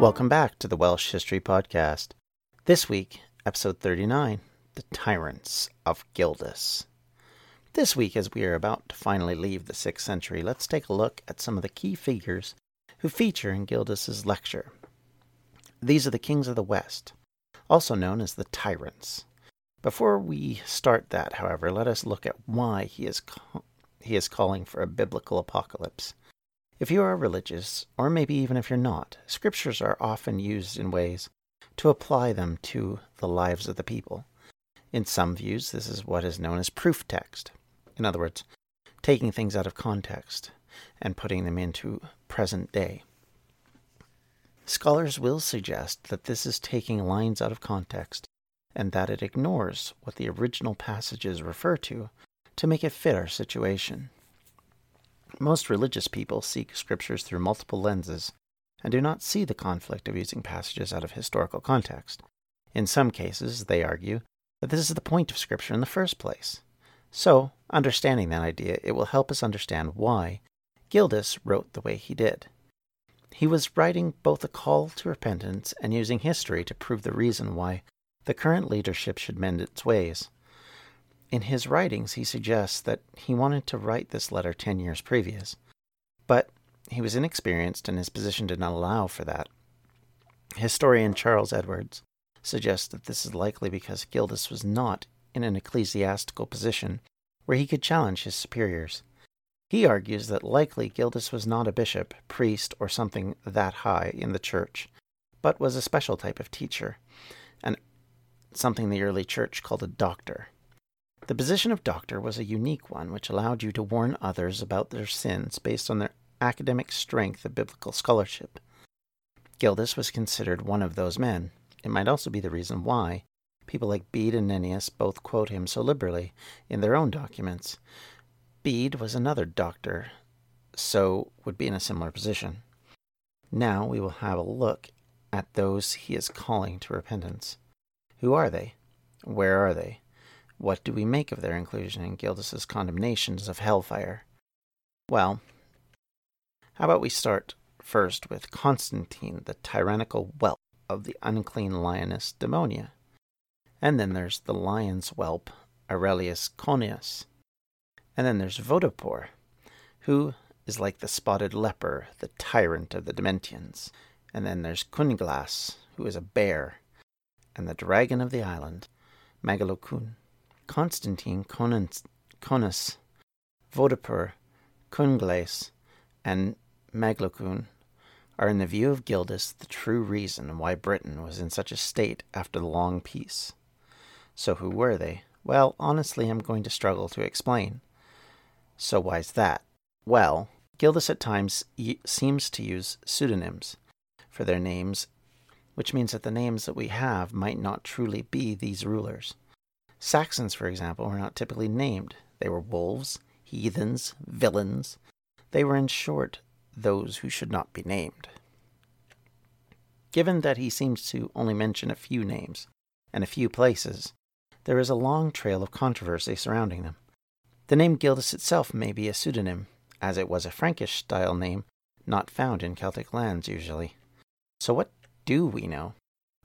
Welcome back to the Welsh History Podcast. This week, episode 39 The Tyrants of Gildas. This week, as we are about to finally leave the 6th century, let's take a look at some of the key figures who feature in Gildas's lecture. These are the kings of the West, also known as the tyrants. Before we start that, however, let us look at why he is, ca- he is calling for a biblical apocalypse. If you are religious, or maybe even if you're not, scriptures are often used in ways to apply them to the lives of the people. In some views, this is what is known as proof text. In other words, taking things out of context and putting them into present day. Scholars will suggest that this is taking lines out of context and that it ignores what the original passages refer to to make it fit our situation. Most religious people seek scriptures through multiple lenses and do not see the conflict of using passages out of historical context. In some cases, they argue that this is the point of Scripture in the first place. So, understanding that idea, it will help us understand why Gildas wrote the way he did. He was writing both a call to repentance and using history to prove the reason why the current leadership should mend its ways. In his writings, he suggests that he wanted to write this letter 10 years previous, but he was inexperienced and his position did not allow for that. Historian Charles Edwards suggests that this is likely because Gildas was not in an ecclesiastical position where he could challenge his superiors. He argues that likely Gildas was not a bishop, priest, or something that high in the church, but was a special type of teacher, and something the early church called a doctor. The position of doctor was a unique one which allowed you to warn others about their sins based on their academic strength of biblical scholarship. Gildas was considered one of those men. It might also be the reason why people like Bede and Nennius both quote him so liberally in their own documents. Bede was another doctor, so would be in a similar position. Now we will have a look at those he is calling to repentance. Who are they? Where are they? What do we make of their inclusion in Gildas's condemnations of hellfire? Well, how about we start first with Constantine, the tyrannical whelp of the unclean lioness Demonia. And then there's the lion's whelp, Aurelius Conius. And then there's Vodopor, who is like the spotted leper, the tyrant of the Demetians. And then there's Cunglas, who is a bear, and the dragon of the island, Megalocun. Constantine Conus, Vodopur, Cungles, and Megalocun are, in the view of Gildas, the true reason why Britain was in such a state after the long peace. So, who were they? Well, honestly, I'm going to struggle to explain. So, why's that? Well, Gildas at times seems to use pseudonyms for their names, which means that the names that we have might not truly be these rulers. Saxons, for example, were not typically named. They were wolves, heathens, villains. They were, in short, those who should not be named. Given that he seems to only mention a few names and a few places, there is a long trail of controversy surrounding them. The name Gildas itself may be a pseudonym, as it was a Frankish style name not found in Celtic lands usually. So, what do we know?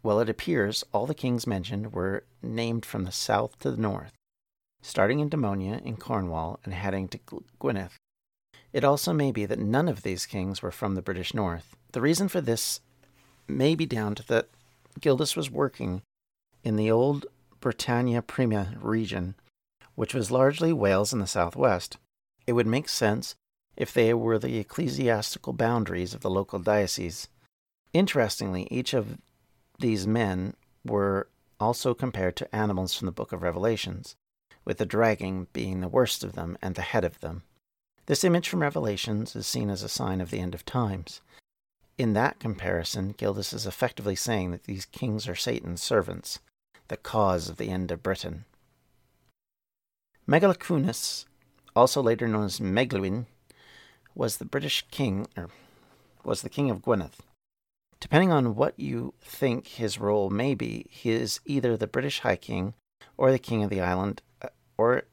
Well, it appears all the kings mentioned were named from the south to the north, starting in Demonia in Cornwall and heading to Gwynedd. It also may be that none of these kings were from the British North. The reason for this may be down to that Gildas was working in the old Britannia Prima region, which was largely Wales in the southwest. It would make sense if they were the ecclesiastical boundaries of the local diocese. Interestingly, each of these men were also compared to animals from the book of Revelations, with the dragon being the worst of them and the head of them. This image from Revelations is seen as a sign of the end of times. In that comparison, Gildas is effectively saying that these kings are Satan's servants, the cause of the end of Britain. Megalocunis, also later known as Megluin, was the British king, or was the king of Gwynedd. Depending on what you think his role may be, he is either the British High King or the King of the island, uh, or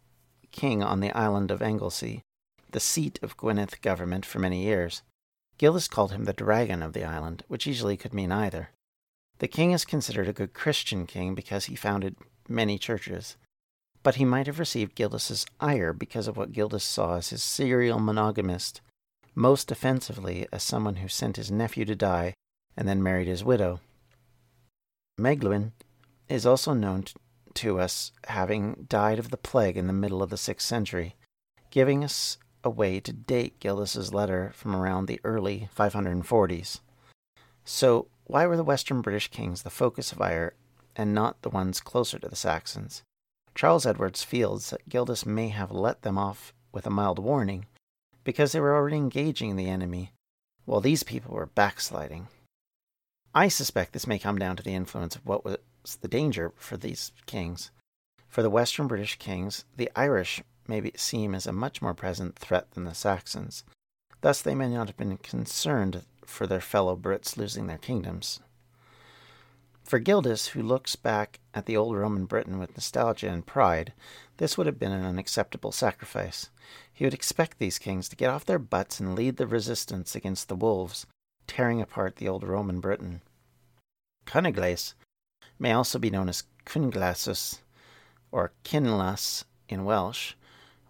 King on the island of Anglesey, the seat of Gwynedd government for many years. Gildas called him the dragon of the island, which easily could mean either. The king is considered a good Christian king because he founded many churches, but he might have received Gildas's ire because of what Gildas saw as his serial monogamist, most offensively as someone who sent his nephew to die and then married his widow. Megluin is also known to us having died of the plague in the middle of the 6th century, giving us a way to date Gildas's letter from around the early 540s. So, why were the Western British kings the focus of ire and not the ones closer to the Saxons? Charles Edwards feels that Gildas may have let them off with a mild warning because they were already engaging the enemy, while these people were backsliding. I suspect this may come down to the influence of what was the danger for these kings. For the Western British kings, the Irish may seem as a much more present threat than the Saxons. Thus, they may not have been concerned for their fellow Brits losing their kingdoms. For Gildas, who looks back at the old Roman Britain with nostalgia and pride, this would have been an unacceptable sacrifice. He would expect these kings to get off their butts and lead the resistance against the wolves, tearing apart the old Roman Britain. Cunigles may also be known as Cuneglasus or Cynlas in Welsh,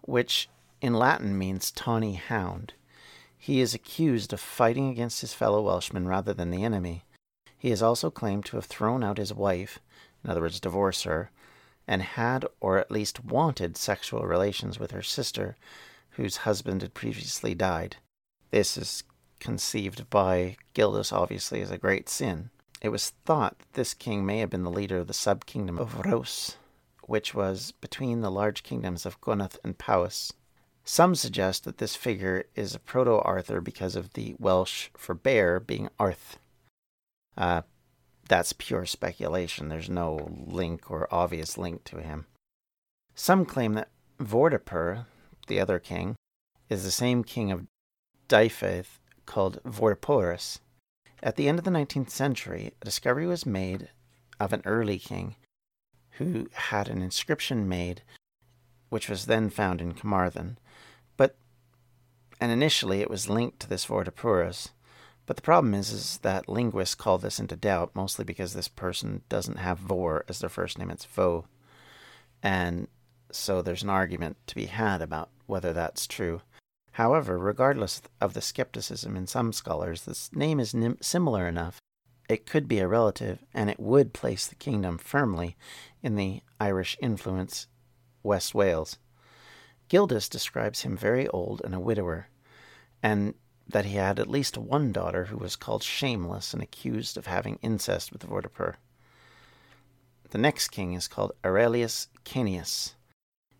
which in Latin means tawny hound. He is accused of fighting against his fellow Welshmen rather than the enemy. He is also claimed to have thrown out his wife, in other words, divorced her, and had or at least wanted sexual relations with her sister, whose husband had previously died. This is conceived by Gildas obviously as a great sin. It was thought that this king may have been the leader of the sub kingdom of Rhos, which was between the large kingdoms of Gwynedd and Powys. Some suggest that this figure is a proto Arthur because of the Welsh for bear being Arth. Uh, that's pure speculation. There's no link or obvious link to him. Some claim that Vortiper, the other king, is the same king of Dyfed called Vortiporus. At the end of the 19th century, a discovery was made of an early king who had an inscription made, which was then found in Carmarthen. But, and initially it was linked to this Vortiporus. But the problem is, is that linguists call this into doubt, mostly because this person doesn't have Vor as their first name, it's Vo. And so there's an argument to be had about whether that's true. However, regardless of the skepticism in some scholars, this name is nim- similar enough. It could be a relative, and it would place the kingdom firmly in the Irish influence West Wales. Gildas describes him very old and a widower, and that he had at least one daughter who was called Shameless and accused of having incest with Vortiper. The next king is called Aurelius Cainius.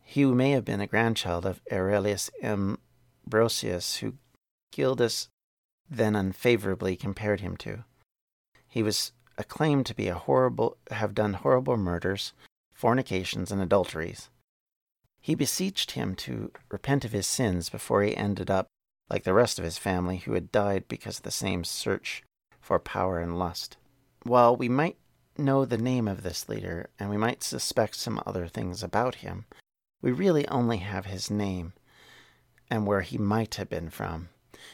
He may have been a grandchild of Aurelius Ambrosius, who Gildas then unfavorably compared him to. He was acclaimed to be a horrible have done horrible murders, fornications, and adulteries. He beseeched him to repent of his sins before he ended up like the rest of his family who had died because of the same search for power and lust. While we might know the name of this leader and we might suspect some other things about him, we really only have his name and where he might have been from.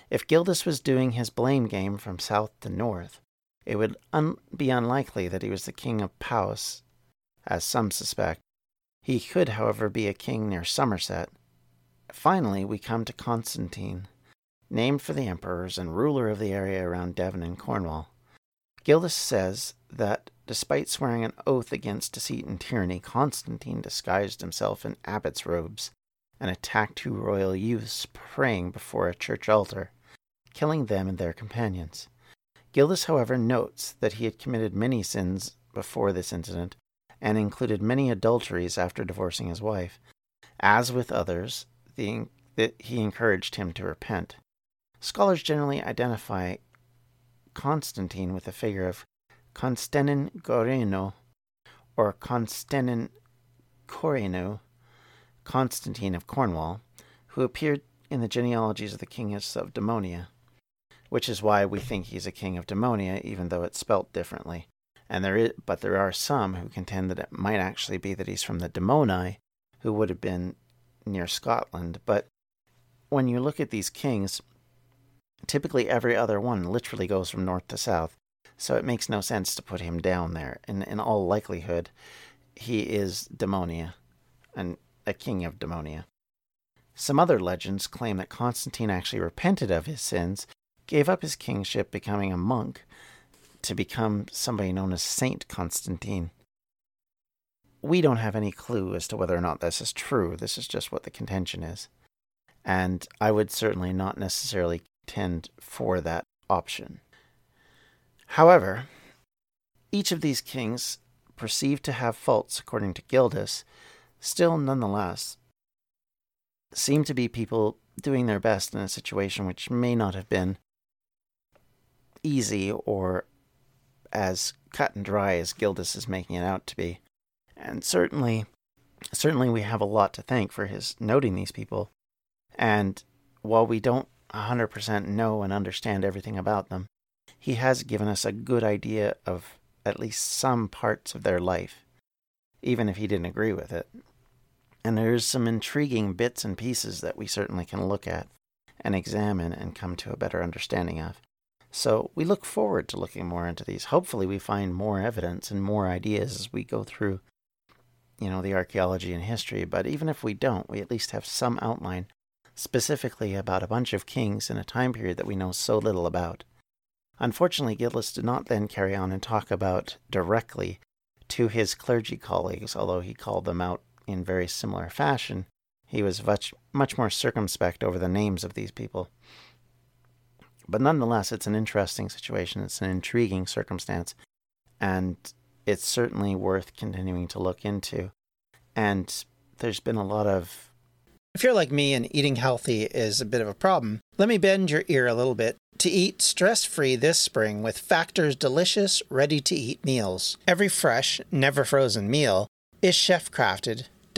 If Gildas was doing his blame game from south to north, it would un- be unlikely that he was the king of Powys, as some suspect. He could, however, be a king near Somerset. Finally, we come to Constantine, named for the emperors and ruler of the area around Devon and Cornwall. Gildas says that despite swearing an oath against deceit and tyranny, Constantine disguised himself in abbot's robes and attacked two royal youths praying before a church altar, killing them and their companions. Gildas, however, notes that he had committed many sins before this incident and included many adulteries after divorcing his wife. As with others, the, that he encouraged him to repent. Scholars generally identify Constantine with the figure of Constantine Goreno or Constantine Corenu, Constantine of Cornwall, who appeared in the genealogies of the kings of Demonia, which is why we think he's a king of Demonia, even though it's spelt differently. And there is, but there are some who contend that it might actually be that he's from the Demoni, who would have been near Scotland. But when you look at these kings, typically every other one literally goes from north to south, so it makes no sense to put him down there. And in all likelihood, he is Demonia, and a king of Demonia. Some other legends claim that Constantine actually repented of his sins, gave up his kingship, becoming a monk, to become somebody known as Saint Constantine. We don't have any clue as to whether or not this is true. This is just what the contention is. And I would certainly not necessarily tend for that option. However, each of these kings, perceived to have faults according to Gildas, still nonetheless seem to be people doing their best in a situation which may not have been easy or as cut and dry as Gildas is making it out to be. And certainly, certainly we have a lot to thank for his noting these people. And while we don't 100% know and understand everything about them, he has given us a good idea of at least some parts of their life, even if he didn't agree with it. And there's some intriguing bits and pieces that we certainly can look at and examine and come to a better understanding of. So we look forward to looking more into these. Hopefully, we find more evidence and more ideas as we go through, you know, the archaeology and history. But even if we don't, we at least have some outline specifically about a bunch of kings in a time period that we know so little about. Unfortunately, Gildas did not then carry on and talk about directly to his clergy colleagues, although he called them out in very similar fashion. He was much, much more circumspect over the names of these people. But nonetheless, it's an interesting situation. It's an intriguing circumstance. And it's certainly worth continuing to look into. And there's been a lot of. If you're like me and eating healthy is a bit of a problem, let me bend your ear a little bit to eat stress free this spring with Factor's delicious, ready to eat meals. Every fresh, never frozen meal is chef crafted,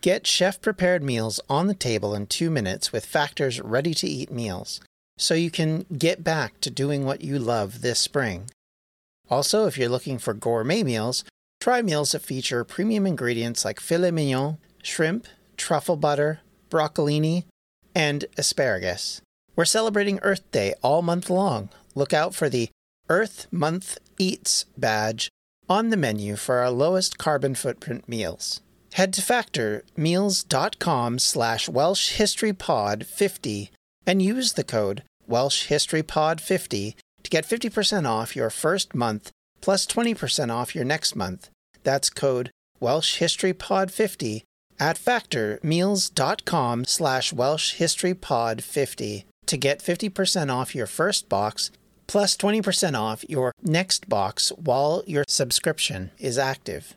Get chef prepared meals on the table in two minutes with Factor's ready to eat meals so you can get back to doing what you love this spring. Also, if you're looking for gourmet meals, try meals that feature premium ingredients like filet mignon, shrimp, truffle butter, broccolini, and asparagus. We're celebrating Earth Day all month long. Look out for the Earth Month Eats badge on the menu for our lowest carbon footprint meals. Head to factormeals.com slash welshhistorypod50 and use the code welshhistorypod50 to get 50% off your first month plus 20% off your next month. That's code welshhistorypod50 at factormeals.com slash welshhistorypod50 to get 50% off your first box plus 20% off your next box while your subscription is active.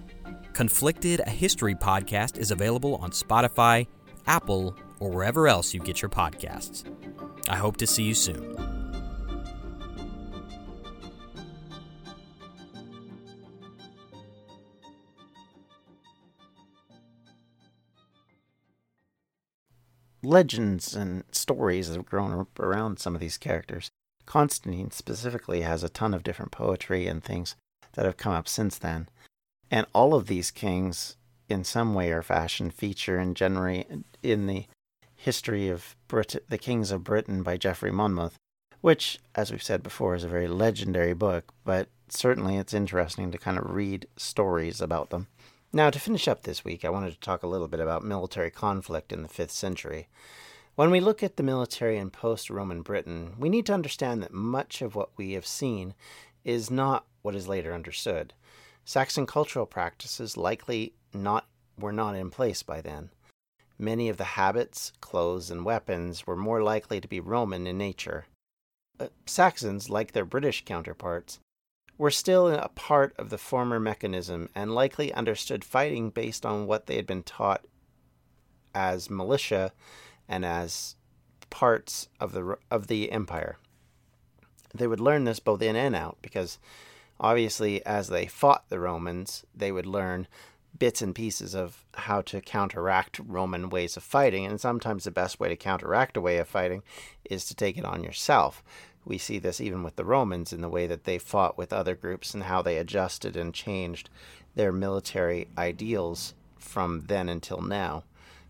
Conflicted, a history podcast, is available on Spotify, Apple, or wherever else you get your podcasts. I hope to see you soon. legends and stories have grown up around some of these characters. Constantine specifically has a ton of different poetry and things that have come up since then. And all of these kings, in some way or fashion, feature in generally in the history of Brit- the Kings of Britain by Geoffrey Monmouth, which, as we've said before, is a very legendary book, but certainly it's interesting to kind of read stories about them. Now, to finish up this week, I wanted to talk a little bit about military conflict in the 5th century. When we look at the military in post Roman Britain, we need to understand that much of what we have seen is not what is later understood. Saxon cultural practices likely not were not in place by then. Many of the habits, clothes, and weapons were more likely to be Roman in nature. Uh, Saxons, like their British counterparts, were still a part of the former mechanism and likely understood fighting based on what they had been taught as militia and as parts of the of the empire. They would learn this both in and out because obviously as they fought the Romans, they would learn bits and pieces of how to counteract Roman ways of fighting and sometimes the best way to counteract a way of fighting is to take it on yourself. We see this even with the Romans in the way that they fought with other groups and how they adjusted and changed their military ideals from then until now,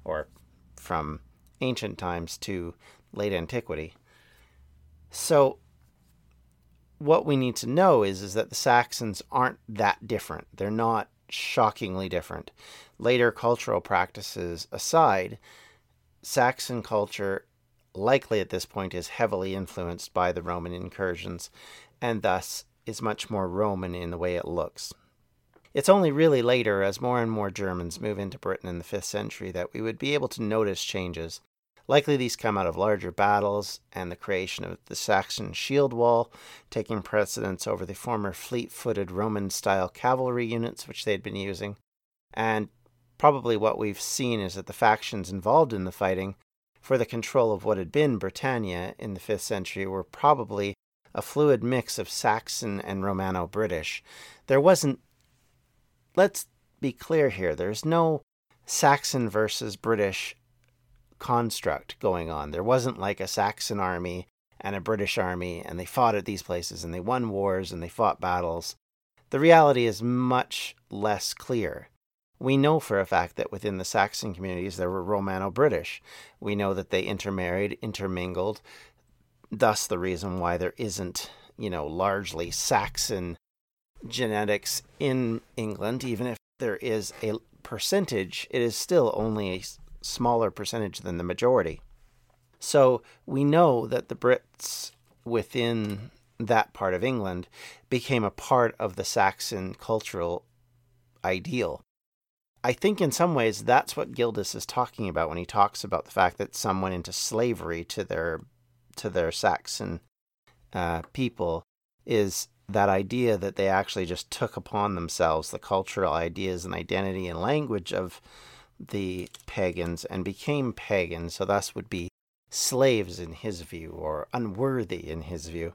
or from ancient times to late antiquity. So, what we need to know is, is that the Saxons aren't that different. They're not shockingly different. Later cultural practices aside, Saxon culture likely at this point is heavily influenced by the Roman incursions, and thus is much more Roman in the way it looks. It's only really later, as more and more Germans move into Britain in the 5th century, that we would be able to notice changes. Likely these come out of larger battles and the creation of the Saxon shield wall, taking precedence over the former fleet footed Roman style cavalry units which they had been using. And probably what we've seen is that the factions involved in the fighting for the control of what had been Britannia in the 5th century were probably a fluid mix of Saxon and Romano British. There wasn't, let's be clear here, there's no Saxon versus British construct going on. There wasn't like a Saxon army and a British army, and they fought at these places and they won wars and they fought battles. The reality is much less clear. We know for a fact that within the Saxon communities there were Romano British. We know that they intermarried, intermingled, thus the reason why there isn't, you know, largely Saxon genetics in England, even if there is a percentage, it is still only a smaller percentage than the majority. So we know that the Brits within that part of England became a part of the Saxon cultural ideal. I think in some ways that's what Gildas is talking about when he talks about the fact that some went into slavery to their to their Saxon uh, people is that idea that they actually just took upon themselves the cultural ideas and identity and language of the pagans and became pagans, so thus would be slaves in his view or unworthy in his view.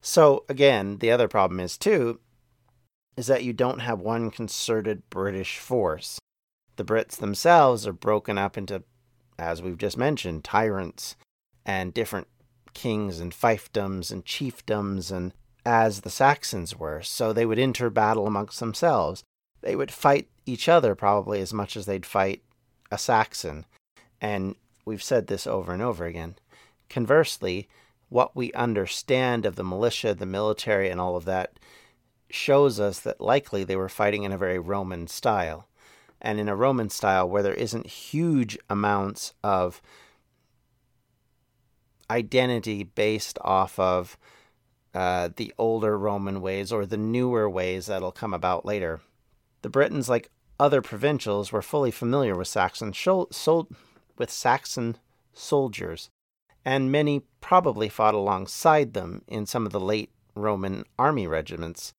So again, the other problem is too is that you don't have one concerted British force the Brits themselves are broken up into, as we've just mentioned, tyrants and different kings and fiefdoms and chiefdoms, and as the Saxons were. So they would enter battle amongst themselves. They would fight each other probably as much as they'd fight a Saxon. And we've said this over and over again. Conversely, what we understand of the militia, the military, and all of that shows us that likely they were fighting in a very Roman style and in a Roman style where there isn't huge amounts of identity based off of uh, the older Roman ways or the newer ways that'll come about later. The Britons, like other provincials, were fully familiar with Saxon sol- with Saxon soldiers, and many probably fought alongside them in some of the late Roman army regiments.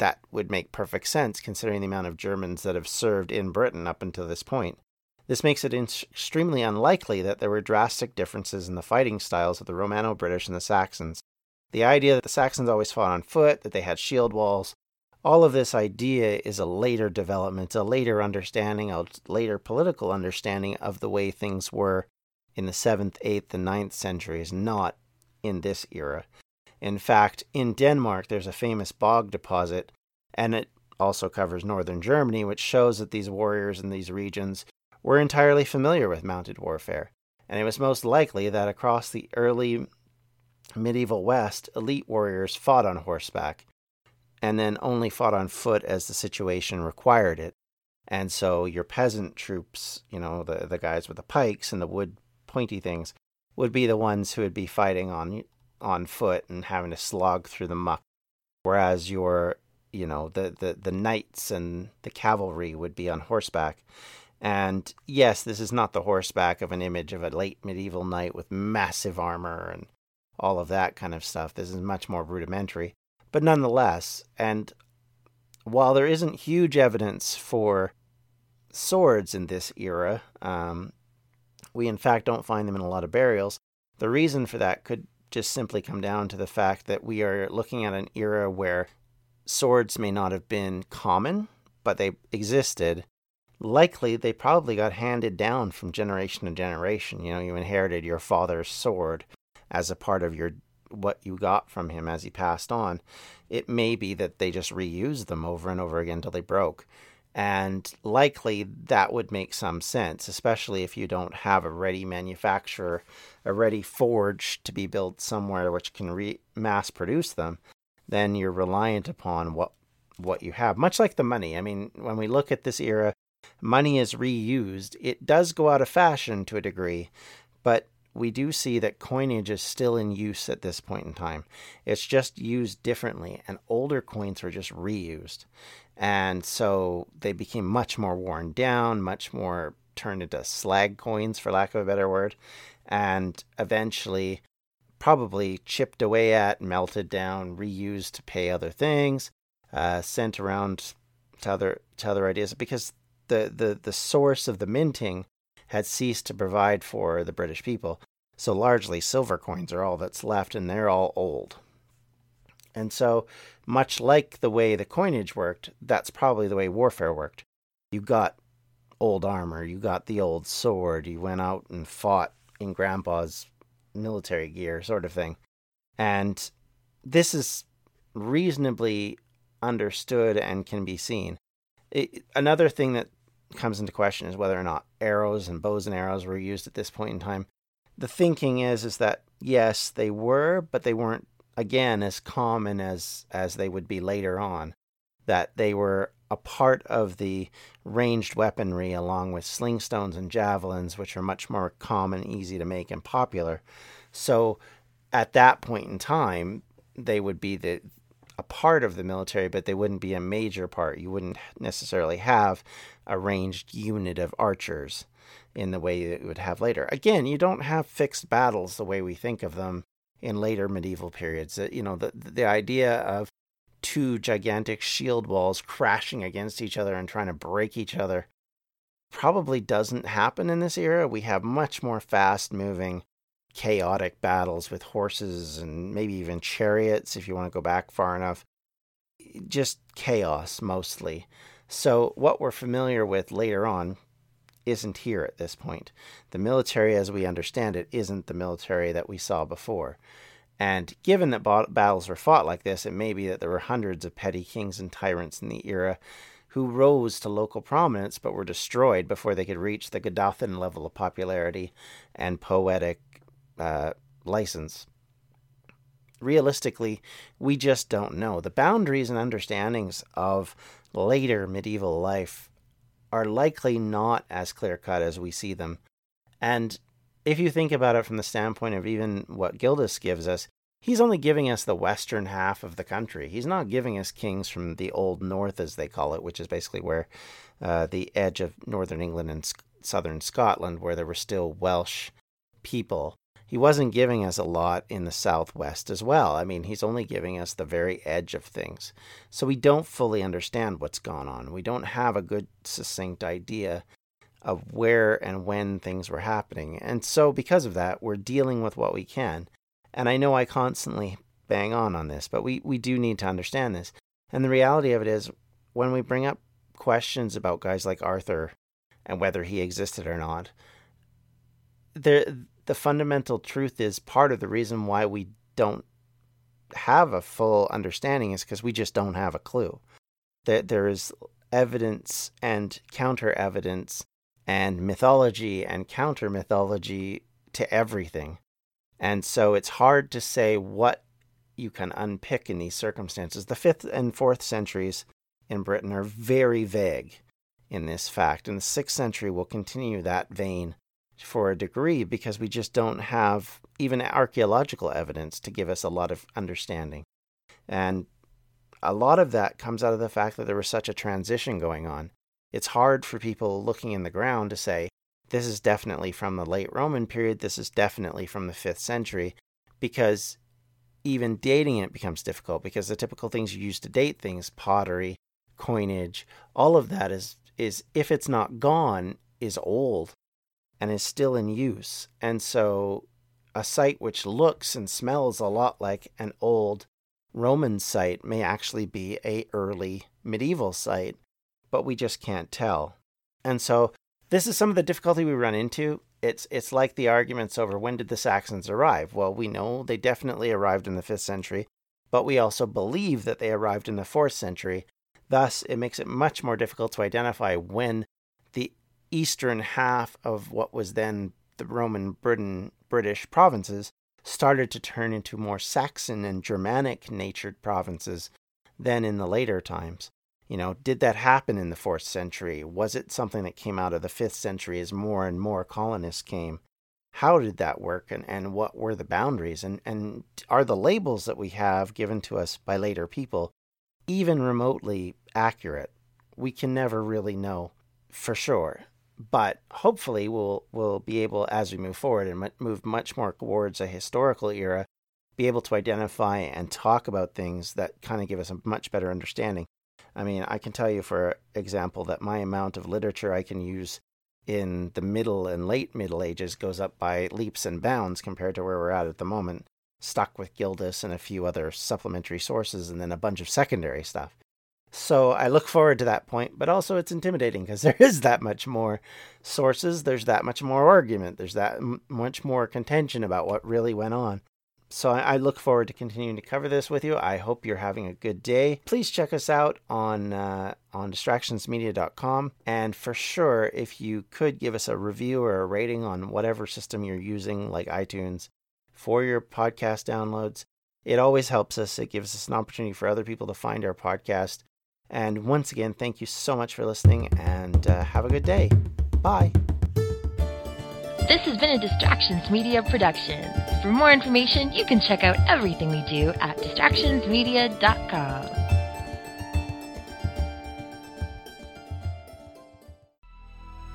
That would make perfect sense considering the amount of Germans that have served in Britain up until this point. This makes it extremely unlikely that there were drastic differences in the fighting styles of the Romano British and the Saxons. The idea that the Saxons always fought on foot, that they had shield walls, all of this idea is a later development, a later understanding, a later political understanding of the way things were in the 7th, 8th, and 9th centuries, not in this era. In fact, in Denmark, there's a famous bog deposit, and it also covers northern Germany, which shows that these warriors in these regions were entirely familiar with mounted warfare. And it was most likely that across the early medieval West, elite warriors fought on horseback and then only fought on foot as the situation required it. And so your peasant troops, you know, the, the guys with the pikes and the wood pointy things, would be the ones who would be fighting on on foot and having to slog through the muck. Whereas your, you know, the, the, the knights and the cavalry would be on horseback. And yes, this is not the horseback of an image of a late medieval knight with massive armor and all of that kind of stuff. This is much more rudimentary. But nonetheless, and while there isn't huge evidence for swords in this era, um, we in fact don't find them in a lot of burials. The reason for that could just simply come down to the fact that we are looking at an era where swords may not have been common, but they existed. Likely, they probably got handed down from generation to generation. You know, you inherited your father's sword as a part of your what you got from him as he passed on. It may be that they just reused them over and over again until they broke. And likely that would make some sense, especially if you don't have a ready manufacturer, a ready forge to be built somewhere which can re- mass produce them. Then you're reliant upon what what you have. Much like the money. I mean, when we look at this era, money is reused. It does go out of fashion to a degree, but we do see that coinage is still in use at this point in time. It's just used differently, and older coins are just reused. And so they became much more worn down, much more turned into slag coins, for lack of a better word, and eventually probably chipped away at, melted down, reused to pay other things, uh, sent around to other to other ideas because the, the, the source of the minting had ceased to provide for the British people. So largely silver coins are all that's left, and they're all old. And so, much like the way the coinage worked, that's probably the way warfare worked. You got old armor, you got the old sword, you went out and fought in grandpa's military gear, sort of thing. And this is reasonably understood and can be seen. It, another thing that comes into question is whether or not arrows and bows and arrows were used at this point in time. The thinking is is that yes, they were, but they weren't again as common as as they would be later on that they were a part of the ranged weaponry along with sling stones and javelins which are much more common easy to make and popular so at that point in time they would be the a part of the military but they wouldn't be a major part you wouldn't necessarily have a ranged unit of archers in the way that you would have later again you don't have fixed battles the way we think of them in later medieval periods. Uh, you know, the the idea of two gigantic shield walls crashing against each other and trying to break each other probably doesn't happen in this era. We have much more fast moving, chaotic battles with horses and maybe even chariots if you want to go back far enough. Just chaos mostly. So, what we're familiar with later on isn't here at this point. The military, as we understand it, isn't the military that we saw before. And given that battles were fought like this, it may be that there were hundreds of petty kings and tyrants in the era who rose to local prominence but were destroyed before they could reach the Gododdin level of popularity and poetic uh, license. Realistically, we just don't know. The boundaries and understandings of later medieval life are likely not as clear cut as we see them. And if you think about it from the standpoint of even what Gildas gives us, he's only giving us the western half of the country. He's not giving us kings from the old north, as they call it, which is basically where uh, the edge of northern England and southern Scotland, where there were still Welsh people. He wasn't giving us a lot in the southwest as well. I mean, he's only giving us the very edge of things. So we don't fully understand what's gone on. We don't have a good, succinct idea of where and when things were happening. And so, because of that, we're dealing with what we can. And I know I constantly bang on on this, but we, we do need to understand this. And the reality of it is, when we bring up questions about guys like Arthur and whether he existed or not, there the fundamental truth is part of the reason why we don't have a full understanding is because we just don't have a clue. That there is evidence and counter evidence and mythology and counter mythology to everything. And so it's hard to say what you can unpick in these circumstances. The fifth and fourth centuries in Britain are very vague in this fact, and the sixth century will continue that vein for a degree because we just don't have even archaeological evidence to give us a lot of understanding. And a lot of that comes out of the fact that there was such a transition going on. It's hard for people looking in the ground to say, this is definitely from the late Roman period, this is definitely from the 5th century, because even dating it becomes difficult because the typical things you use to date things, pottery, coinage, all of that is is if it's not gone, is old and is still in use. And so a site which looks and smells a lot like an old Roman site may actually be a early medieval site, but we just can't tell. And so this is some of the difficulty we run into. It's it's like the arguments over when did the Saxons arrive? Well, we know they definitely arrived in the 5th century, but we also believe that they arrived in the 4th century. Thus, it makes it much more difficult to identify when the eastern half of what was then the Roman Britain, British provinces started to turn into more Saxon and Germanic natured provinces than in the later times. You know, did that happen in the fourth century? Was it something that came out of the fifth century as more and more colonists came? How did that work and, and what were the boundaries? And, and are the labels that we have given to us by later people even remotely accurate? We can never really know for sure but hopefully we'll we'll be able as we move forward and move much more towards a historical era be able to identify and talk about things that kind of give us a much better understanding. I mean i can tell you for example that my amount of literature i can use in the middle and late middle ages goes up by leaps and bounds compared to where we're at at the moment stuck with gildas and a few other supplementary sources and then a bunch of secondary stuff so I look forward to that point, but also it's intimidating because there is that much more sources, there's that much more argument, there's that m- much more contention about what really went on. So I, I look forward to continuing to cover this with you. I hope you're having a good day. Please check us out on uh, on distractionsmedia.com, and for sure, if you could give us a review or a rating on whatever system you're using, like iTunes, for your podcast downloads, it always helps us. It gives us an opportunity for other people to find our podcast and once again, thank you so much for listening and uh, have a good day. Bye. This has been a Distractions Media production. For more information, you can check out everything we do at distractionsmedia.com.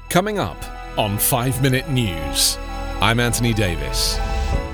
Coming up on 5 Minute News, I'm Anthony Davis.